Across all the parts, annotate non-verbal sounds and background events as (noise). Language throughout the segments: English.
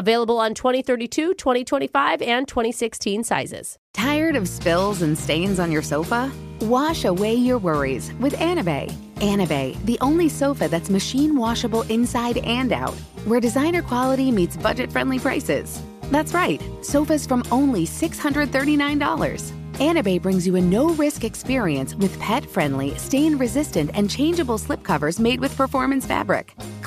Available on 2032, 2025, and 2016 sizes. Tired of spills and stains on your sofa? Wash away your worries with Anabei. Anabei, the only sofa that's machine washable inside and out, where designer quality meets budget friendly prices. That's right, sofas from only $639. Anabay brings you a no risk experience with pet friendly, stain resistant, and changeable slipcovers made with performance fabric,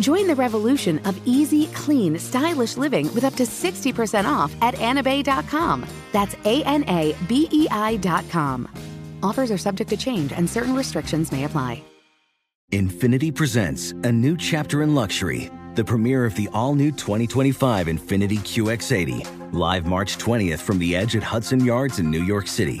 Join the revolution of easy, clean, stylish living with up to 60% off at anabei.com. That's A N A B E I.com. Offers are subject to change and certain restrictions may apply. Infiniti presents a new chapter in luxury, the premiere of the all new 2025 Infiniti QX80, live March 20th from the edge at Hudson Yards in New York City,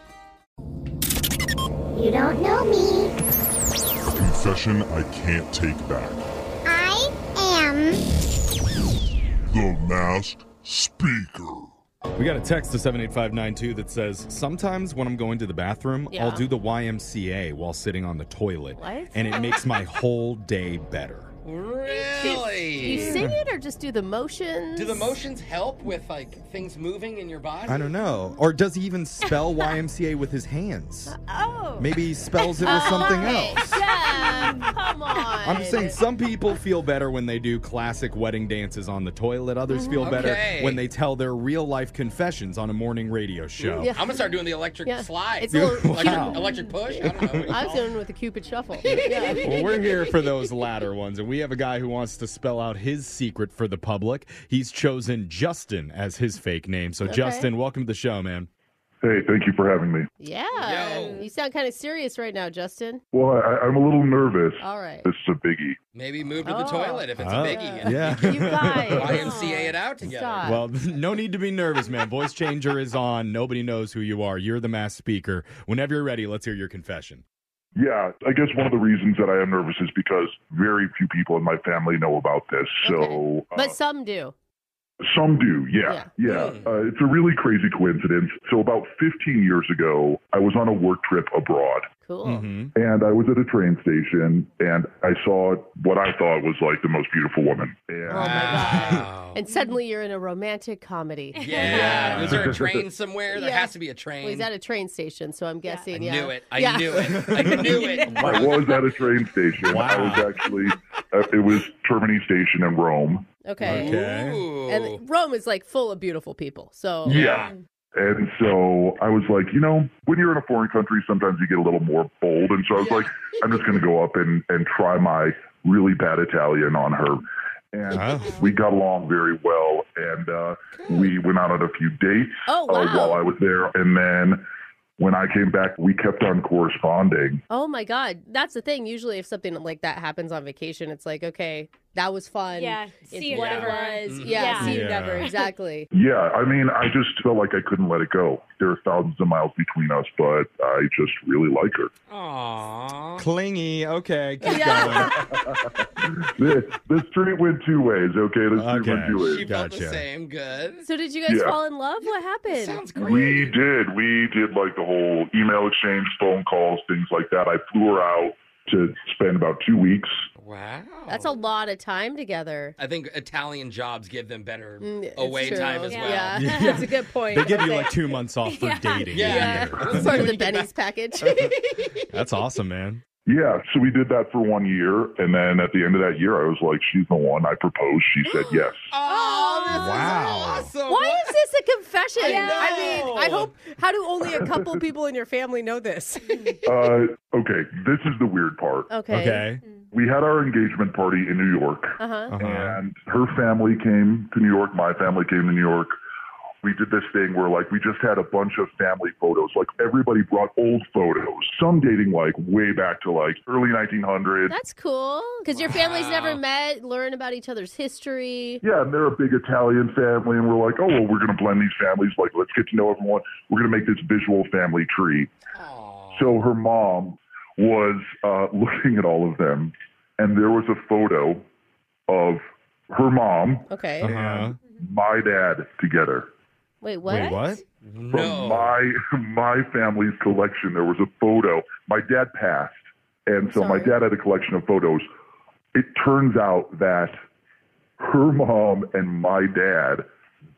You don't know me. A confession I can't take back. I am The Masked Speaker. We got a text to 78592 that says, Sometimes when I'm going to the bathroom, Yeah. I'll do the YMCA while sitting on the toilet. What? And it makes my whole day better. Really? Do you sing it or just do the motions? Do the motions help with like things moving in your body? I don't know. Or does he even spell (laughs) YMCA with his hands? Oh. Maybe he spells it with oh, something else. Jeff, come on. I'm just saying, some people feel better when they do classic wedding dances on the toilet. Others feel mm-hmm. better Okay. when they tell their real life confessions on a morning radio mm. show. Yeah. I'm gonna start doing the electric Yeah. slide. It's a little- electric, Wow. electric push. I don't know. What you I was call it? doing with the Cupid Shuffle. Yeah. (laughs) Well, we're here for those latter ones, and we have a guy who wants to spell out his secret for the public. He's chosen Justin as his fake name. So, Justin, welcome to the show, man. Hey, thank you for having me. Yeah. Yo. You sound kind of serious right now, Justin. Well, I, I'm a little nervous. All right. This is a biggie. Maybe move to the Oh. toilet if it's Oh, a uh, biggie. (laughs) Yeah. You guys. YMCA it out together. Stop. Well, (laughs) no need to be nervous, man. Voice changer is on. Nobody knows who you are. You're the masked speaker. Whenever you're ready, let's hear your confession. Yeah, I guess one of the reasons that I am nervous is because very few people in my family know about this. So, uh, But some do. Some do, yeah. Yeah. Uh, it's a really crazy coincidence. So, about 15 years ago, I was on a work trip abroad. Cool. Mm-hmm. And I was at a train station and I saw what I thought was like the most beautiful woman. And Oh my god. Wow. And suddenly you're in a romantic comedy. (laughs) Yeah. Is there a train (laughs) somewhere? There Yeah. has to be a train. Well, he's at a train station, so I'm I guessing. yeah. knew it. I Yeah. knew it. I (laughs) knew it. I was at a train station. I Wow. was actually, it was Termini Station in Rome. Okay. Okay. Ooh. And Rome is like full of beautiful people. So Yeah. And so I was like, you know, when you're in a foreign country, sometimes you get a little more bold. And so I was Yeah. like, I'm just going to go up and, and try my really bad Italian on her. And we got along very well. And uh, we went out on a few dates Oh, uh, while I was there. And then when I came back, we kept on corresponding. Oh my God. That's the thing. Usually, if something like that happens on vacation, it's like, okay, that was fun. Yeah, It's see you what never. it was. Mhm. Yeah, Yeah. see you Yeah. never. Exactly. Yeah, I mean, I just felt like I couldn't let it go. There are thousands of miles between us, but I just really like her. Aww. Clingy. Okay, keep Yeah. going. (laughs) the, the street went two ways, okay? The street Okay. went two ways. She felt the same. Good. So did you guys Yeah. fall in love? What happened? Sounds great. We did. We did like the whole email exchange, phone calls, things like that. I flew her out to spend about two weeks. Wow. That's a lot of time together. I think Italian jobs give them better Mm, it's away true. time as Yeah. well. Yeah, (laughs) Yeah. that's a good point. They give you like (laughs) two months off for dating. Yeah. yeah, Yeah. (laughs) part of the Benny's package. That's awesome, man. Yeah, so we did that for one year, and then at the end of that year, I was like, "She's the one." I proposed. She said (gasps) yes. Oh, this Wow. is awesome. Why is this a confession? I I mean, I hope. How do only a couple people in your family know this? Uh, okay, this is the weird part. Okay. Okay. We had our engagement party in New York, Uh huh. Uh-huh. and her family came to New York. My family came to New York. We did this thing where, like, we just had a bunch of family photos. Like, everybody brought old photos. Some dating, like, way back to like early 1900s. That's cool because your families never met, learn about each other's history. Yeah, and they're a big Italian family, and we're like, oh, well, we're going to blend these families. Like, let's get to know everyone. We're going to make this visual family tree. Aw. So her mom was uh, (laughs) looking at all of them, and there was a photo of her mom Okay. Uh-huh. and my dad together. Wait, what? Wait, what? From No. my (laughs) my family's collection, there was a photo. My dad passed, and so my dad had a collection of photos. It turns out that her mom and my dad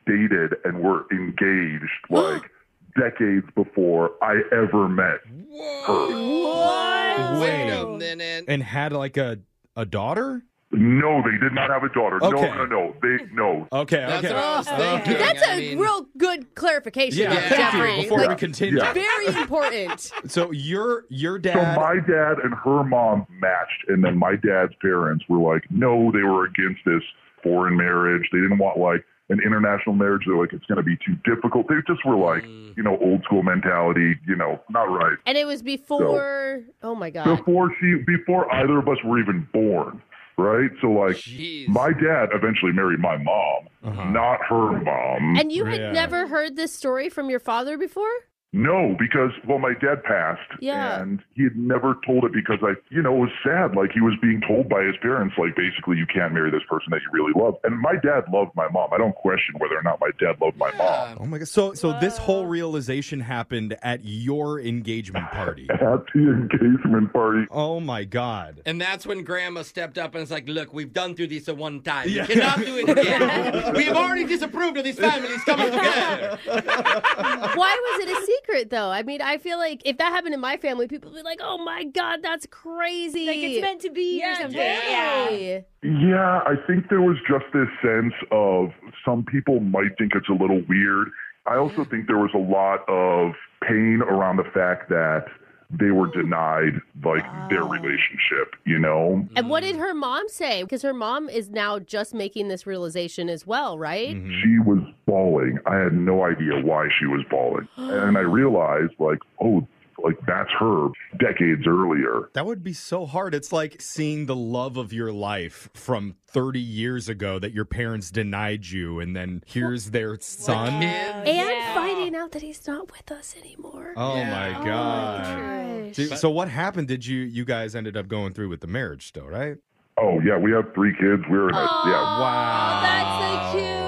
dated and were engaged (gasps) like decades before I ever met Whoa. What? Wait a minute. And had like a a daughter? No, they did not have a daughter. Okay. No, no, no. They no. Okay, That's okay. what Oh, thinking. That's I a mean- real good clarification, Yeah, Yeah. thank Jeffrey. you. Before Like, we continue. Yeah. very important. (laughs) So your your dad. So my dad and her mom matched, and then my dad's parents were like, no, they were against this foreign marriage. They didn't want like an international marriage. They're like, it's going to be too difficult. They just were like, Mm. you know, old school mentality. You know, not right. And it was before. oh my god. Before she, before either of us were even born, right? So like, Jeez. my dad eventually married my mom, Uh-huh. not her mom. And you had Yeah. never heard this story from your father before? No, because well, my dad passed, Yeah. and he had never told it because I, you know, it was sad. Like he was being told by his parents, like basically, you can't marry this person that you really love. And my dad loved my mom. I don't question whether or not my dad loved my mom. Oh my god. So so this whole realization happened at your engagement party. (laughs) At the engagement party, Oh my god. And that's when Grandma stepped up and was like, "Look, we've done through this at one time. Yeah. We cannot do it again. (laughs) We've already disapproved of these families coming together." Why was it a secret though? I mean, I feel like if that happened in my family, people would be like, "Oh my god, that's crazy." Like it's meant to be or yeah, something. totally. yeah, I think there was just this sense of some people might think it's a little weird. I also think there was a lot of pain around the fact that they were denied like their relationship, you know? And what did her mom say? Because her mom is now just making this realization as well, right? Mhm. she was bawling. I had no idea why she was bawling. and I (gasps) realized, like, oh, like that's her decades earlier. That would be so hard. It's like seeing the love of your life from 30 years ago that your parents denied you, and then here's their son. Kids. And Yeah. finding out that he's not with us anymore. Oh Yeah. Oh my Oh god. Gosh. So- so what happened? Did you you guys ended up going through with the marriage still, right? Oh yeah, we have three kids. We're in a, Oh, yeah. Wow. That's so cutest.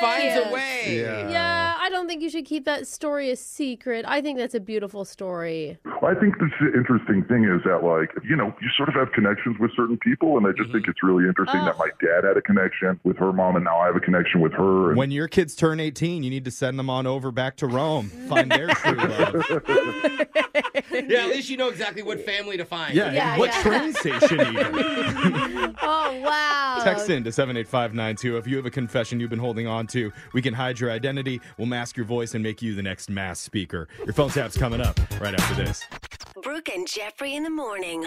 Love So finds cute. a way. Yeah. Yeah, I think you should keep that story a secret. I think that's a beautiful story. I think the interesting thing is that, like, you know, you sort of have connections with certain people, and I just think mm-hmm. it's really interesting that Oh. my dad had a connection with her mom, and now I have a connection with her. And When your kids turn 18, you need to send them on over back to Rome. Find their (laughs) true love. Yeah, at least you know exactly what family to find. Yeah, Yeah, what yeah. train station even? (laughs) Oh, wow. Text in to 78592 if you have a confession you've been holding on to. We can hide your identity, we'll mask your voice, and make you the next masked speaker. Your phone tap's coming up right after this. Brooke and Jeffrey in the morning.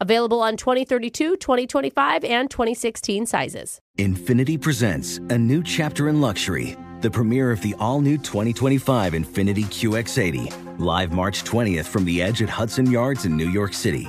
Available on 2032, 2025, and 2016 sizes. Infiniti presents a new chapter in luxury, the premiere of the all new 2025 Infiniti QX80, live March 20th from the edge at Hudson Yards in New York City,